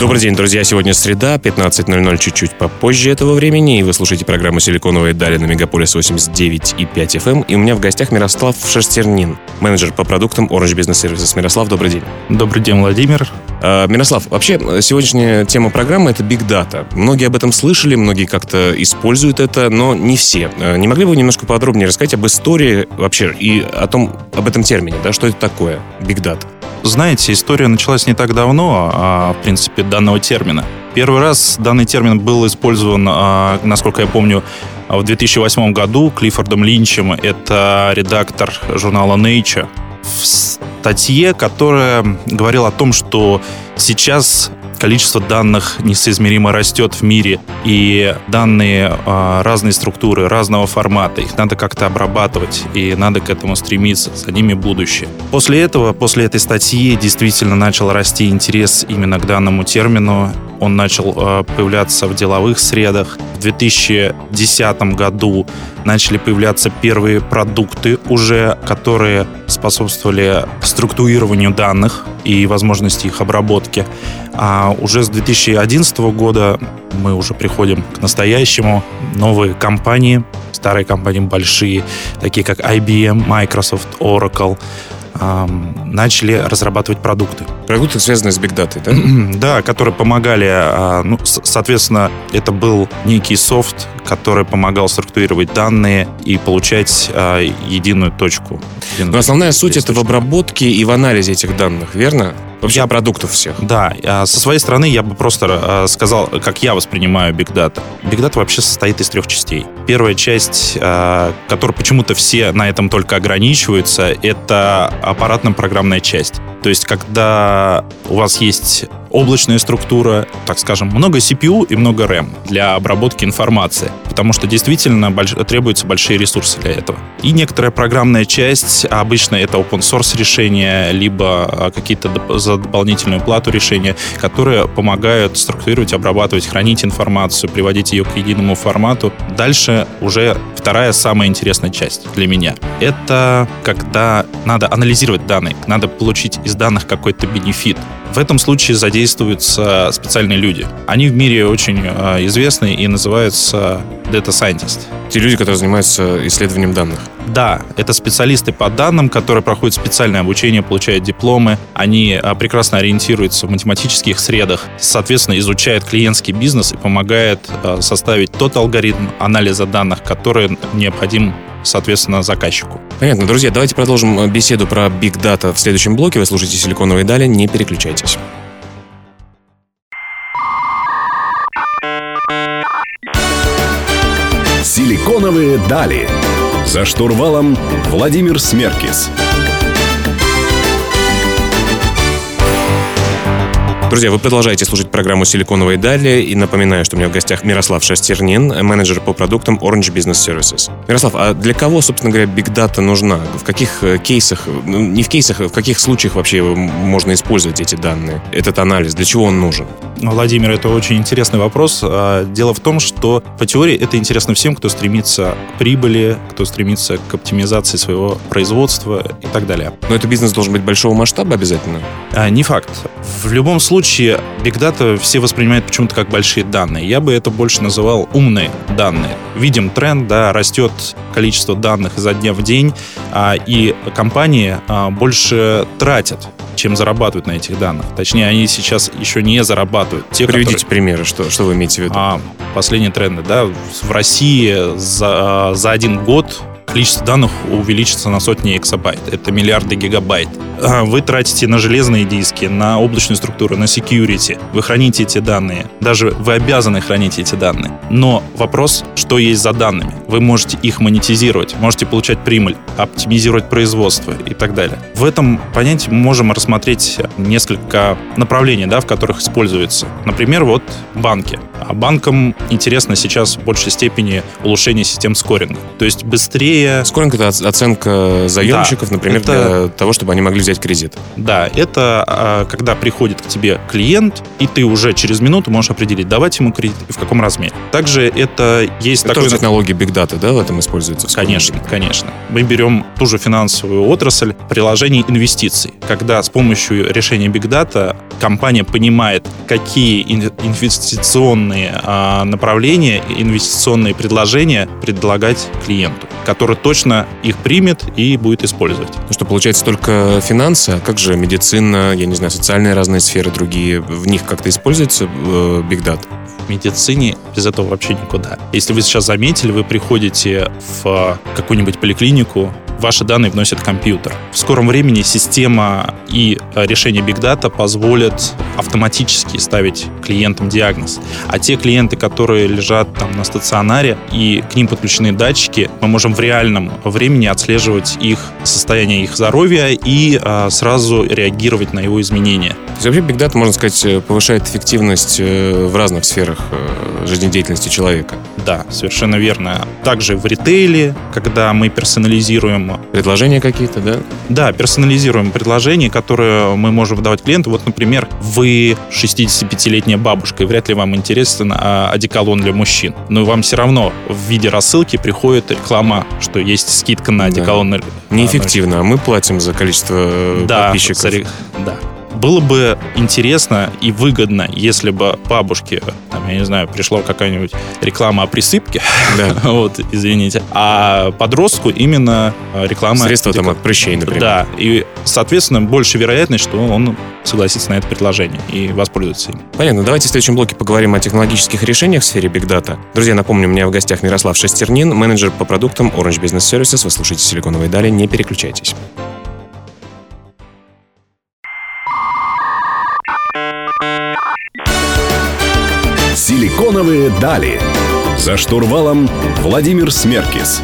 Добрый день, друзья. Сегодня среда, 15.00, чуть-чуть попозже этого времени. И вы слушаете программу «Силиконовые дали» на Мегаполис 89 и 5 FM. Эм. И у меня в гостях Мирослав Шерстернин, менеджер по продуктам Orange Business Services. Мирослав, добрый день. Добрый день, Владимир. А, Мирослав, вообще сегодняшняя тема программы — это Big Data. Многие об этом слышали, многие как-то используют это, но не все. А, не могли бы вы немножко подробнее рассказать об истории вообще и о том, об этом термине, да, что это такое Big Data? Знаете, история началась не так давно, а, в принципе, данного термина. Первый раз данный термин был использован, а, насколько я помню, в 2008 году Клиффордом Линчем, это редактор журнала Nature, в статье, которая говорила о том, что сейчас количество данных несоизмеримо растет в мире, и данные э, разные структуры, разного формата, их надо как-то обрабатывать, и надо к этому стремиться, за ними будущее. После этого, после этой статьи действительно начал расти интерес именно к данному термину, он начал э, появляться в деловых средах. В 2010 году начали появляться первые продукты уже, которые способствовали структурированию данных и возможности их обработки. А уже с 2011 года мы уже приходим к настоящему. Новые компании, старые компании большие, такие как IBM, Microsoft, Oracle, начали разрабатывать продукты. Продукты, связанные с Data, да? да, которые помогали, а, ну, соответственно, это был некий софт, который помогал структурировать данные и получать а, единую точку. Но основная суть это в обработке и в анализе этих данных, верно? Вообще я, продуктов всех. Да, а со своей стороны я бы просто сказал, как я воспринимаю Big Data. Big Data вообще состоит из трех частей. Первая часть, которой почему-то все на этом только ограничиваются, это аппаратно-программная часть. То есть, когда у вас есть облачная структура, так скажем, много CPU и много RAM для обработки информации, потому что действительно больш... требуются большие ресурсы для этого. И некоторая программная часть, обычно это open source решения, либо а, какие-то за дополнительную плату решения, которые помогают структурировать, обрабатывать, хранить информацию, приводить ее к единому формату. Дальше уже вторая самая интересная часть для меня. Это когда надо анализировать данные, надо получить из данных какой-то бенефит. В этом случае задействуются специальные люди. Они в мире очень э, известны и называются Data Scientist. Те люди, которые занимаются исследованием данных. Да, это специалисты по данным, которые проходят специальное обучение, получают дипломы. Они э, прекрасно ориентируются в математических средах, соответственно, изучают клиентский бизнес и помогают э, составить тот алгоритм анализа данных, который необходим соответственно, заказчику. Понятно. Друзья, давайте продолжим беседу про Big Data в следующем блоке. Вы слушаете «Силиконовые дали». Не переключайтесь. «Силиконовые дали». За штурвалом Владимир Смеркис. Друзья, вы продолжаете слушать программу «Силиконовые дали» и напоминаю, что у меня в гостях Мирослав Шастернин, менеджер по продуктам Orange Business Services. Мирослав, а для кого, собственно говоря, Big Data нужна? В каких э, кейсах, ну, не в кейсах, а в каких случаях вообще можно использовать эти данные, этот анализ? Для чего он нужен? Владимир, это очень интересный вопрос. А, дело в том, что по теории это интересно всем, кто стремится к прибыли, кто стремится к оптимизации своего производства и так далее. Но это бизнес должен быть большого масштаба обязательно? А, не факт. В любом случае случае Big Data все воспринимают почему-то как большие данные. Я бы это больше называл умные данные. Видим тренд, да, растет количество данных изо дня в день, а, и компании а, больше тратят чем зарабатывают на этих данных. Точнее, они сейчас еще не зарабатывают. Те, Приведите которые... примеры, что, что вы имеете в виду? А, последние тренды, да. В России за, за один год количество данных увеличится на сотни эксабайт. Это миллиарды гигабайт. А, вы тратите на железные диски, на облачную структуру, на security. Вы храните эти данные. Даже вы обязаны хранить эти данные. Но вопрос, что есть за данными. Вы можете их монетизировать, можете получать прибыль, оптимизировать производство и так далее. В этом понятии мы можем рассмотреть несколько направлений, да, в которых используется. Например, вот банки. А банкам интересно сейчас в большей степени улучшение систем скоринга. То есть быстрее... Скоринг — это оценка заемщиков, да, например, это... для того, чтобы они могли взять взять кредит. Да, это а, когда приходит к тебе клиент, и ты уже через минуту можешь определить, давать ему кредит и в каком размере. Также это есть это такой... тоже технология Big Data, да, в этом используется? Конечно, конечно. Мы берем ту же финансовую отрасль приложений инвестиций, когда с помощью решения Big Data компания понимает, какие инвестиционные а, направления, инвестиционные предложения предлагать клиенту, который точно их примет и будет использовать. Ну что, получается только финансы, а как же медицина, я не знаю, социальные разные сферы другие, в них как-то используется э, Big Data? В медицине без этого вообще никуда. Если вы сейчас заметили, вы приходите в какую-нибудь поликлинику, ваши данные вносит компьютер. В скором времени система и э, решение Big Data позволят автоматически ставить клиентам диагноз. А те клиенты, которые лежат там на стационаре и к ним подключены датчики, мы можем в реальном времени отслеживать их состояние их здоровья и а, сразу реагировать на его изменения. То есть вообще Big Data, можно сказать, э, повышает эффективность в разных сферах жизнедеятельности человека. Да, совершенно верно. Также в ритейле, когда мы персонализируем Предложения какие-то, да? Да, персонализируем предложения, которые мы можем выдавать клиенту. Вот, например, вы 65-летняя бабушка, и вряд ли вам интересен а, одеколон для мужчин. Но вам все равно в виде рассылки приходит реклама, что есть скидка на одеколон. Да. Неэффективно, а мы платим за количество э, да, подписчиков. Да было бы интересно и выгодно, если бы бабушке, там, я не знаю, пришла какая-нибудь реклама о присыпке, да. вот, извините, а подростку именно э, реклама... Средства там от прыщей, например. Да, и, соответственно, больше вероятность, что он согласится на это предложение и воспользуется им. Понятно. Давайте в следующем блоке поговорим о технологических решениях в сфере Big Data. Друзья, напомню, у меня в гостях Мирослав Шестернин, менеджер по продуктам Orange Business Services. Вы слушаете «Силиконовые дали», не переключайтесь. Силиконовые дали. За штурвалом Владимир Смеркис.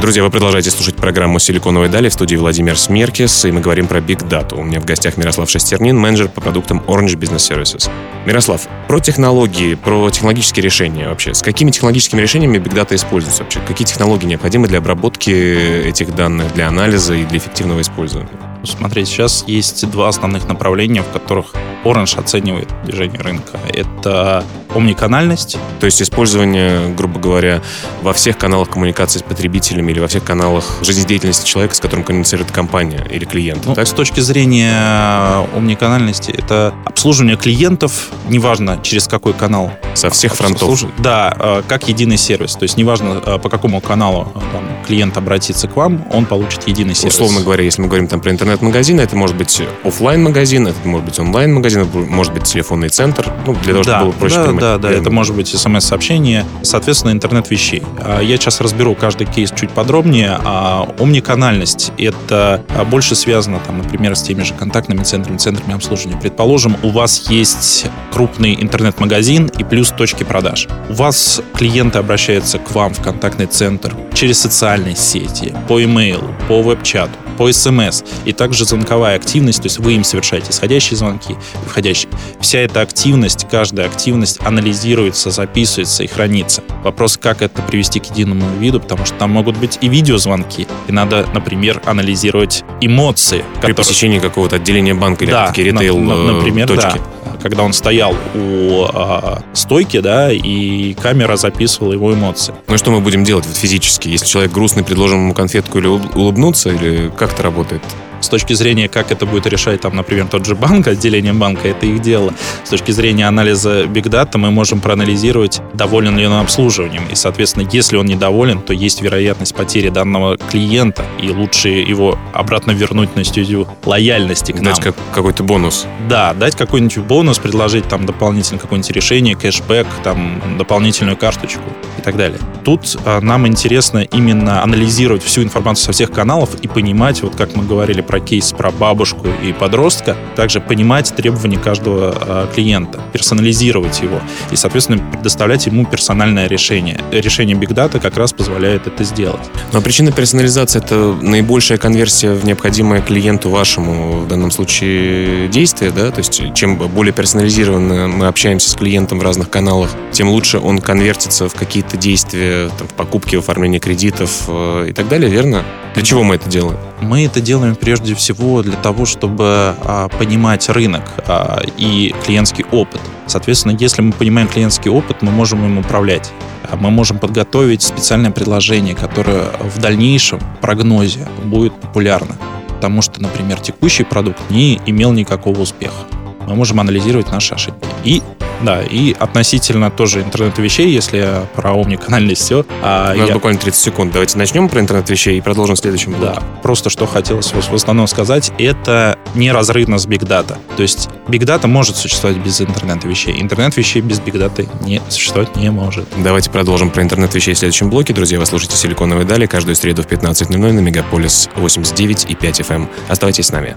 Друзья, вы продолжаете слушать программу «Силиконовые дали» в студии Владимир Смеркис, и мы говорим про Big Data. У меня в гостях Мирослав Шестернин, менеджер по продуктам Orange Business Services. Мирослав, про технологии, про технологические решения вообще. С какими технологическими решениями Big Data используется вообще? Какие технологии необходимы для обработки этих данных, для анализа и для эффективного использования? Смотрите, сейчас есть два основных направления, в которых Orange оценивает движение рынка. Это омниканальность. То есть использование, грубо говоря, во всех каналах коммуникации с потребителями или во всех каналах жизнедеятельности человека, с которым коммуницирует компания или клиент. Ну, так? С точки зрения омниканальности, это обслуживание клиентов, неважно через какой канал. Со всех фронтов. Обслуж... Да, э, как единый сервис. То есть неважно, э, по какому каналу э, там, клиент обратится к вам, он получит единый сервис. Условно говоря, если мы говорим там про интернет-магазин, это может быть офлайн магазин это может быть онлайн-магазин, это может быть телефонный центр, ну, для того, да, чтобы было проще да, понимать. Да, да, это может быть смс-сообщение, соответственно, интернет вещей. А я сейчас разберу каждый кейс чуть подробнее. А омниканальность — это больше связано, там, например, с теми же контактными центрами, центрами обслуживания. Предположим, у вас есть крупный интернет-магазин и плюс точки продаж. У вас клиенты обращаются к вам в контактный центр через социальные сети, по имейлу, по веб-чату по смс и также звонковая активность, то есть вы им совершаете исходящие звонки, входящие. Вся эта активность, каждая активность анализируется, записывается и хранится. Вопрос, как это привести к единому виду, потому что там могут быть и видеозвонки, и надо, например, анализировать эмоции. При которые... посещении какого-то отделения банка или да, такие ритейл на, на, например, точки. Да когда он стоял у а, стойки, да, и камера записывала его эмоции. Ну что мы будем делать вот физически? Если человек грустный, предложим ему конфетку или улыбнуться, или как это работает? С точки зрения, как это будет решать, там, например, тот же банк, отделение банка, это их дело. С точки зрения анализа Big Data мы можем проанализировать, доволен ли он обслуживанием. И, соответственно, если он недоволен, то есть вероятность потери данного клиента, и лучше его обратно вернуть на студию лояльности к нам. Дать как, какой-то бонус. Да, дать какой-нибудь бонус, предложить там дополнительно какое-нибудь решение, кэшбэк, там дополнительную карточку и так далее. Тут а, нам интересно именно анализировать всю информацию со всех каналов и понимать, вот как мы говорили про про кейс про бабушку и подростка, также понимать требования каждого а, клиента, персонализировать его и, соответственно, предоставлять ему персональное решение. Решение Big Data как раз позволяет это сделать. Но причина персонализации — это наибольшая конверсия в необходимое клиенту вашему, в данном случае, действие, да? То есть чем более персонализированно мы общаемся с клиентом в разных каналах, тем лучше он конвертится в какие-то действия, там, в покупки, в оформлении кредитов э, и так далее, верно? Для чего мы это делаем? Мы это делаем прежде всего для того, чтобы а, понимать рынок а, и клиентский опыт. Соответственно, если мы понимаем клиентский опыт, мы можем им управлять. А мы можем подготовить специальное предложение, которое в дальнейшем прогнозе будет популярно. Потому что, например, текущий продукт не имел никакого успеха. Мы можем анализировать наши ошибки и да, и относительно тоже интернета вещей, если про омниканальность все. А У нас я... буквально 30 секунд. Давайте начнем про интернет вещей и продолжим в следующем блоке. Да, просто что хотелось в основном сказать, это неразрывно с Big Data. То есть Big Data может существовать без интернета вещей. Интернет вещей без Big Data не существовать не может. Давайте продолжим про интернет вещей в следующем блоке. Друзья, вы слушаете «Силиконовые дали» каждую среду в 15.00 на Мегаполис 89 и 5 FM. Эм. Оставайтесь с нами.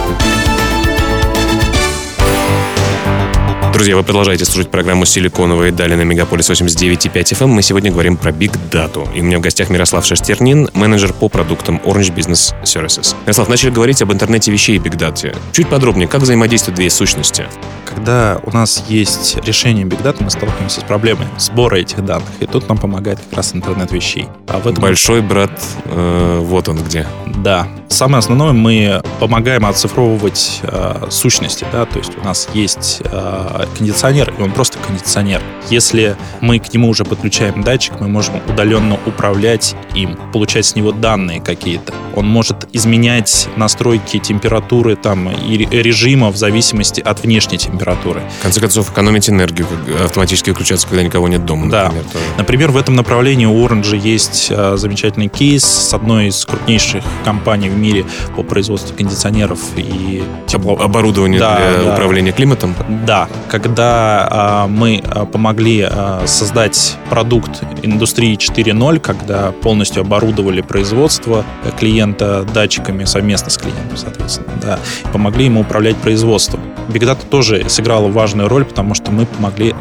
Друзья, вы продолжаете слушать программу «Силиконовые дали» на Мегаполис 89.5 FM. Мы сегодня говорим про Big Data. И у меня в гостях Мирослав Шестернин, менеджер по продуктам Orange Business Services. Мирослав, начали говорить об интернете вещей и Big Data. Чуть подробнее, как взаимодействуют две сущности? Когда у нас есть решение Big Data, мы сталкиваемся с проблемой сбора этих данных. И тут нам помогает как раз интернет вещей. А в этом... Большой брат, э, вот он где. Да. Самое основное, мы помогаем оцифровывать э, сущности. Да? То есть у нас есть э, кондиционер, и он просто кондиционер. Если мы к нему уже подключаем датчик, мы можем удаленно управлять им, получать с него данные какие-то. Он может изменять настройки температуры там, и режима в зависимости от внешней температуры. В конце концов, экономить энергию, автоматически выключаться, когда никого нет дома, да. например. Тоже. Например, в этом направлении у Orange есть а, замечательный кейс с одной из крупнейших компаний в мире по производству кондиционеров и тепло... Оборудование да, для да. управления климатом? Да, когда а, мы а, помогли а, создать продукт индустрии 4.0, когда полностью оборудовали производство клиента датчиками совместно с клиентом, соответственно, да, помогли ему управлять производством. Big тоже сыграла важную роль, потому что мы помогли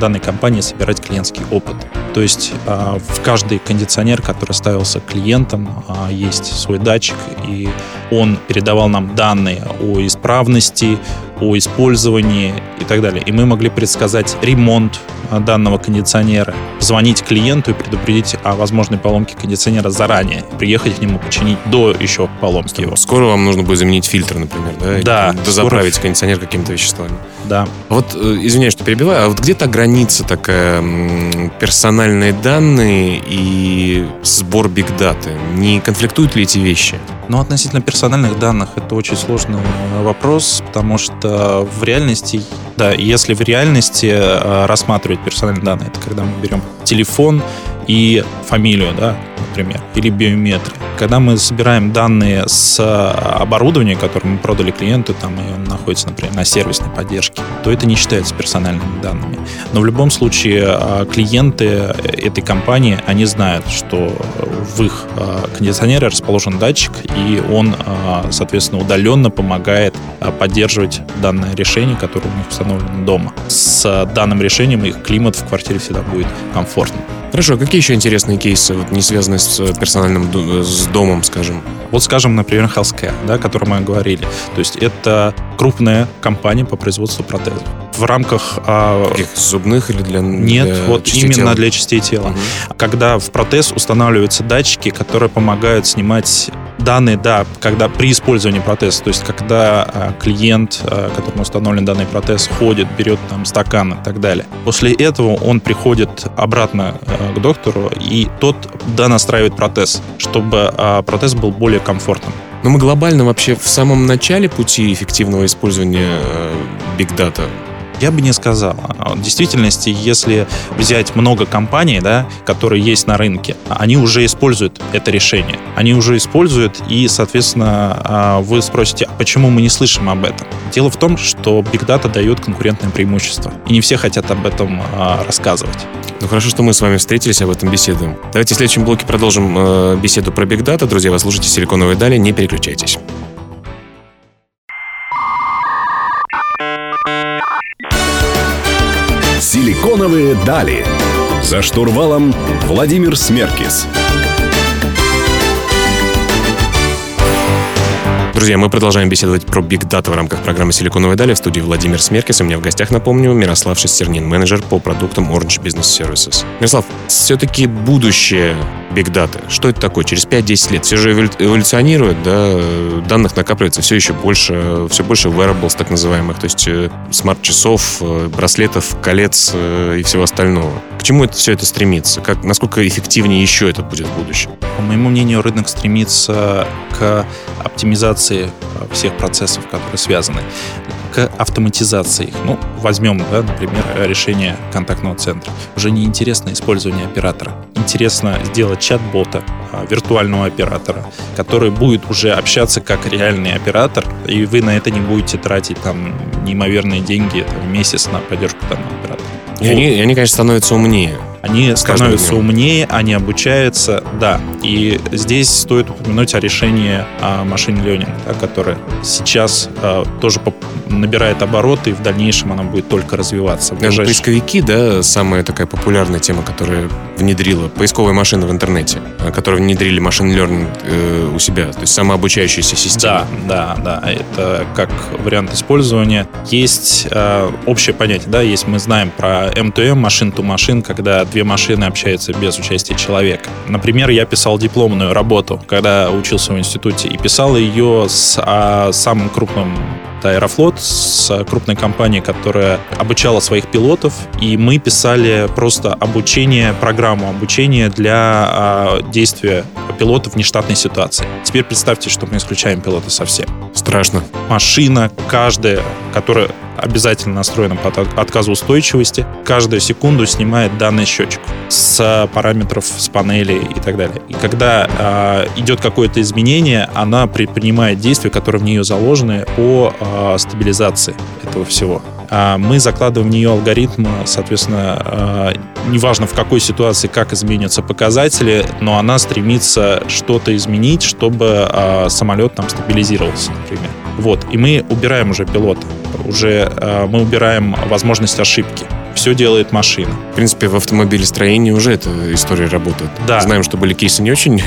данной компании собирать клиентский опыт. То есть в каждый кондиционер, который ставился клиентом, есть свой датчик, и он передавал нам данные о исправности, о использовании и так далее. И мы могли предсказать ремонт а, данного кондиционера, звонить клиенту и предупредить о возможной поломке кондиционера заранее, приехать к нему починить до еще поломки его. Скоро вам нужно будет заменить фильтр, например, да? Да. Дозаправить скоро... кондиционер какими-то веществами. Да. Вот, э, извиняюсь, что перебиваю, а вот где-то граница такая персональные данные и сбор бигдаты? Не конфликтуют ли эти вещи? Ну, относительно персональных данных это очень сложный вопрос, потому что в реальности, да, если в реальности э, рассматривать персональные данные, это когда мы берем телефон и фамилию, да, например, или биометрию. Когда мы собираем данные с оборудования, которое мы продали клиенту, там, и он находится, например, на сервисной поддержке, то это не считается персональными данными. Но в любом случае а, клиенты этой компании, они знают, что в их а, кондиционере расположен датчик, и он, соответственно, удаленно помогает поддерживать данное решение, которое у них установлено дома. С данным решением их климат в квартире всегда будет комфортным. Хорошо, а какие еще интересные кейсы, вот, не связанные с персональным с домом, скажем? Вот, скажем, например, Healthcare, да, о котором мы говорили. То есть это крупная компания по производству протезов. В рамках... А... Каких, зубных или для Нет, для вот именно тела? для частей тела. Угу. Когда в протез устанавливаются датчики, которые помогают снимать данные, да, когда при использовании протеза, то есть когда а, клиент, а, которому установлен данный протез, ходит, берет там стакан и так далее. После этого он приходит обратно а, к доктору, и тот да настраивает протез, чтобы протез был более комфортным. Но мы глобально вообще в самом начале пути эффективного использования Data Я бы не сказал. В действительности, если взять много компаний, да, которые есть на рынке, они уже используют это решение. Они уже используют, и, соответственно, а, вы спросите, а почему мы не слышим об этом? Дело в том, что Big Data дает конкурентное преимущество, и не все хотят об этом а, рассказывать. Ну хорошо, что мы с вами встретились, об этом беседуем. Давайте в следующем блоке продолжим э, беседу про Big Data. Друзья, вы слушаете «Силиконовые дали», не переключайтесь. «Силиконовые дали». За штурвалом Владимир Смеркис. Друзья, мы продолжаем беседовать про Big Data в рамках программы «Силиконовая дали» в студии Владимир Смеркис. У меня в гостях, напомню, Мирослав Шестернин, менеджер по продуктам Orange Business Services. Мирослав, все-таки будущее Big Data, что это такое? Через 5-10 лет все же эволюционирует, да, данных накапливается все еще больше, все больше wearables так называемых, то есть э, смарт-часов, э, браслетов, колец э, и всего остального. К чему это все это стремится? Как, насколько эффективнее еще это будет в будущем? По моему мнению, рынок стремится к оптимизации всех процессов, которые связаны, к автоматизации их. Ну, возьмем, да, например, решение контактного центра. Уже не интересно использование оператора. Интересно сделать чат-бота, а, виртуального оператора, который будет уже общаться как реальный оператор, и вы на это не будете тратить там неимоверные деньги там, месяц на поддержку данного оператора. И, они, и они, конечно, становятся умнее. Они становятся умнее, они обучаются, да. И здесь стоит упомянуть о решении о машин learning, да, которое сейчас э, тоже набирает обороты, и в дальнейшем она будет только развиваться. Даже поисковики, да, самая такая популярная тема, которая внедрила поисковые машины в интернете, а, которые внедрили машин learning э, у себя, то есть самообучающаяся система. Да, да, да. Это как вариант использования. Есть э, общее понятие, да, есть мы знаем про M2M, машин-to-машин, когда две машины общаются без участия человека. Например, я писал дипломную работу, когда учился в институте, и писал ее с а, самым крупным это Аэрофлот с крупной компанией, которая обучала своих пилотов, и мы писали просто обучение, программу обучения для а, действия пилотов в нештатной ситуации. Теперь представьте, что мы исключаем пилота совсем. Страшно. Машина, каждая, которая обязательно настроена под отказоустойчивости, каждую секунду снимает данный счетчик с параметров с панели и так далее. И когда э, идет какое-то изменение, она предпринимает действия, которые в нее заложены по э, стабилизации этого всего. А мы закладываем в нее алгоритм, соответственно, э, неважно в какой ситуации, как изменятся показатели, но она стремится что-то изменить, чтобы э, самолет там стабилизировался, например. Вот, и мы убираем уже пилота, уже мы убираем возможность ошибки все делает машина. В принципе, в автомобилестроении уже эта история работает. Да. Знаем, что были кейсы не очень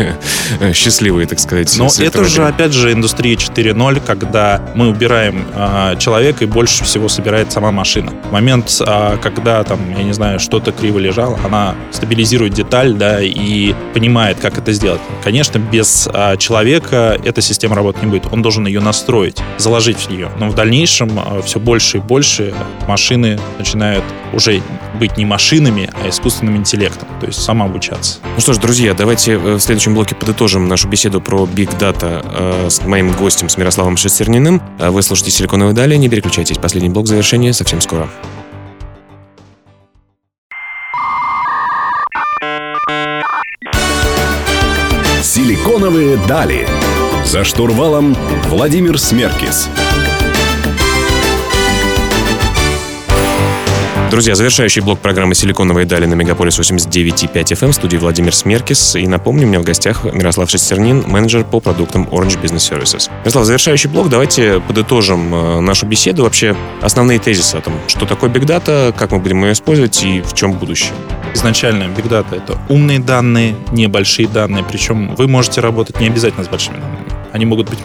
счастливые, так сказать. Но это же, опять же, индустрия 4.0, когда мы убираем э, человека и больше всего собирает сама машина. В момент, э, когда там, я не знаю, что-то криво лежало, она стабилизирует деталь, да, и понимает, как это сделать. Конечно, без э, человека эта система работать не будет. Он должен ее настроить, заложить в нее. Но в дальнейшем э, все больше и больше машины начинают уже быть не машинами, а искусственным интеллектом, то есть самообучаться. Ну что ж, друзья, давайте э, в следующем блоке подытожим нашу беседу про Big Data э, с моим гостем, с Мирославом Шестерниным. Э, вы слушаете «Силиконовые дали», не переключайтесь. Последний блок завершения совсем скоро. «Силиконовые дали». За штурвалом Владимир Смеркис. Друзья, завершающий блок программы «Силиконовые дали» на Мегаполис 89.5 FM студии Владимир Смеркис. И напомню, у меня в гостях Мирослав Шестернин, менеджер по продуктам Orange Business Services. Мирослав, завершающий блок, давайте подытожим э, нашу беседу. Вообще основные тезисы о том, что такое Big Data, как мы будем ее использовать и в чем будущее. Изначально Big Data — это умные данные, небольшие данные, причем вы можете работать не обязательно с большими данными. Они могут быть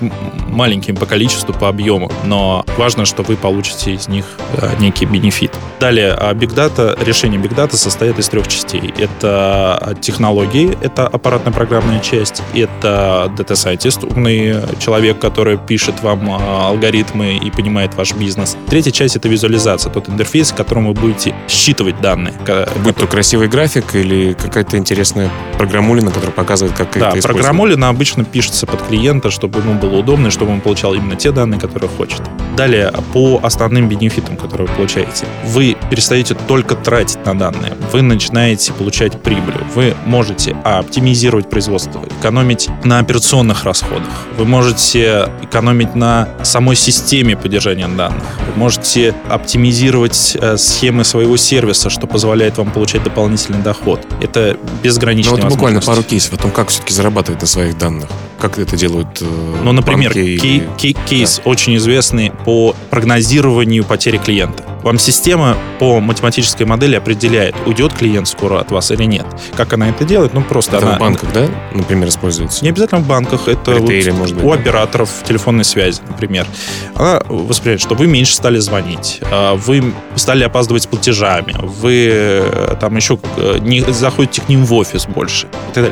маленькими по количеству, по объему, но важно, что вы получите из них э, некий бенефит. Далее, а Big Data, решение Big Data состоит из трех частей. Это технологии, это аппаратная программная часть, это Data Scientist, умный человек, который пишет вам а, алгоритмы и понимает ваш бизнес. Третья часть — это визуализация, тот интерфейс, в котором вы будете считывать данные. Будь то красивый график или какая-то интересная программулина, которая показывает, как да, это использовать. программулина обычно пишется под клиента, чтобы ему было удобно, и чтобы он получал именно те данные, которые хочет. Далее, по основным бенефитам, которые вы получаете. Вы перестаете только тратить на данные. Вы начинаете получать прибыль. Вы можете а, оптимизировать производство, экономить на операционных расходах. Вы можете экономить на самой системе поддержания данных. Вы можете оптимизировать э, схемы своего сервиса, что позволяет вам получать дополнительный доход. Это безграничная Ну вот буквально пару кейсов о том, как все-таки зарабатывать на своих данных. Как это делают э, Ну, например, банки кей- или- кей- кейс очень известный по прогнозированию потери клиента. Вам система по математической модели определяет, уйдет клиент скоро от вас или нет. Как она это делает? Ну, просто Это она... в банках, да, например, используется? Не обязательно в банках, это В вот может быть, у да? операторов телефонной связи, например. Она воспринимает, что вы меньше стали звонить, а, вы стали опаздывать с платежами, вы э, там еще э, не заходите к ним в офис больше.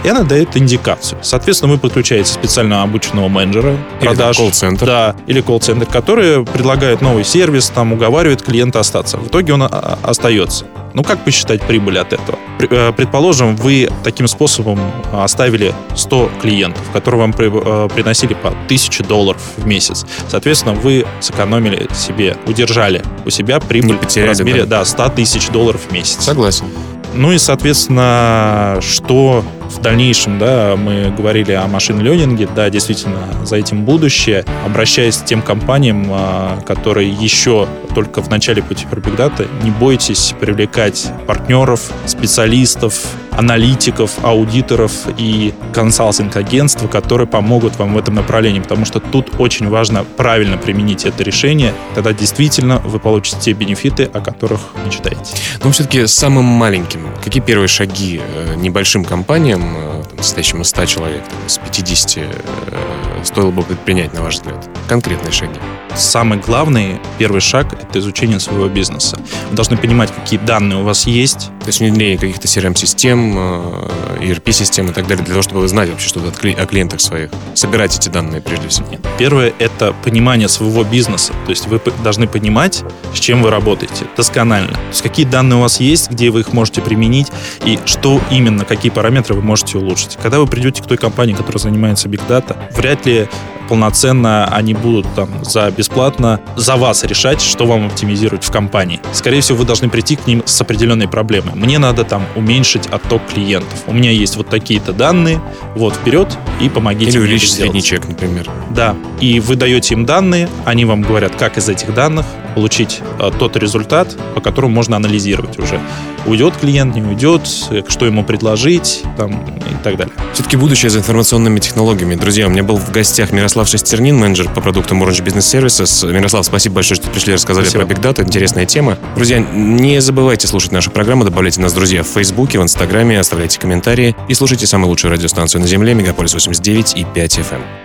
И, она дает индикацию. Соответственно, вы подключаете специально обученного менеджера Или продаж. колл-центр. Да, или колл-центр, который предлагает новый сервис, там уговаривает клиента остаться. В итоге он а, остается. Ну, как посчитать прибыль от этого? Э, Предположим, вы таким способом оставили 100 клиентов, которые вам э, приносили по 1000 долларов в месяц. Соответственно, вы сэкономили себе, удержали у себя прибыль потеряли, в размере да. да, 100 тысяч долларов в месяц. Согласен. Ну и, соответственно, что в дальнейшем, да, мы говорили о машин-ленинге, да, действительно, за этим будущее. Обращаясь к тем компаниям, а, которые еще только в начале пути Big не бойтесь привлекать партнеров, специалистов, аналитиков, аудиторов и консалтинг-агентства, которые помогут вам в этом направлении, потому что тут очень важно правильно применить это решение, тогда действительно вы получите те бенефиты, о которых мечтаете. Но все-таки самым маленьким, какие первые шаги э, небольшим компаниям, э, состоящим из 100 человек, там, из 50, э, стоило бы предпринять, на ваш взгляд? Конкретные шаги. Самый главный первый шаг — это изучение своего бизнеса. Вы должны понимать, какие данные у вас есть. То есть внедрение каких-то CRM-систем, э, ERP-систем и так далее, для того, чтобы вы знали вообще что-то о клиентах своих. Собирать эти данные прежде всего. Первое — это понимание своего бизнеса. То есть вы должны понимать, с чем вы работаете досконально. То есть какие данные у вас есть, где вы их можете применить, и что именно, какие параметры вы можете улучшить. Когда вы придете к той компании, которая занимается Big Data, вряд ли porque полноценно они будут там за бесплатно за вас решать, что вам оптимизировать в компании. Скорее всего, вы должны прийти к ним с определенной проблемой. Мне надо там уменьшить отток клиентов. У меня есть вот такие-то данные, вот вперед и помогите Или мне увеличить средний чек, например. Да, и вы даете им данные, они вам говорят, как из этих данных получить э, тот результат, по которому можно анализировать уже. Уйдет клиент, не уйдет, э, что ему предложить там, и так далее. Все-таки будущее за информационными технологиями. Друзья, у меня был в гостях Мирослав Шестернин, менеджер по продуктам Orange Business Services. Мирослав, спасибо большое, что пришли, рассказали Спасибо. про Big Data. Интересная тема. Друзья, не забывайте слушать нашу программу, добавляйте нас, друзья, в Фейсбуке, в Инстаграме, оставляйте комментарии и слушайте самую лучшую радиостанцию на Земле, Мегаполис 89 и 5 FM.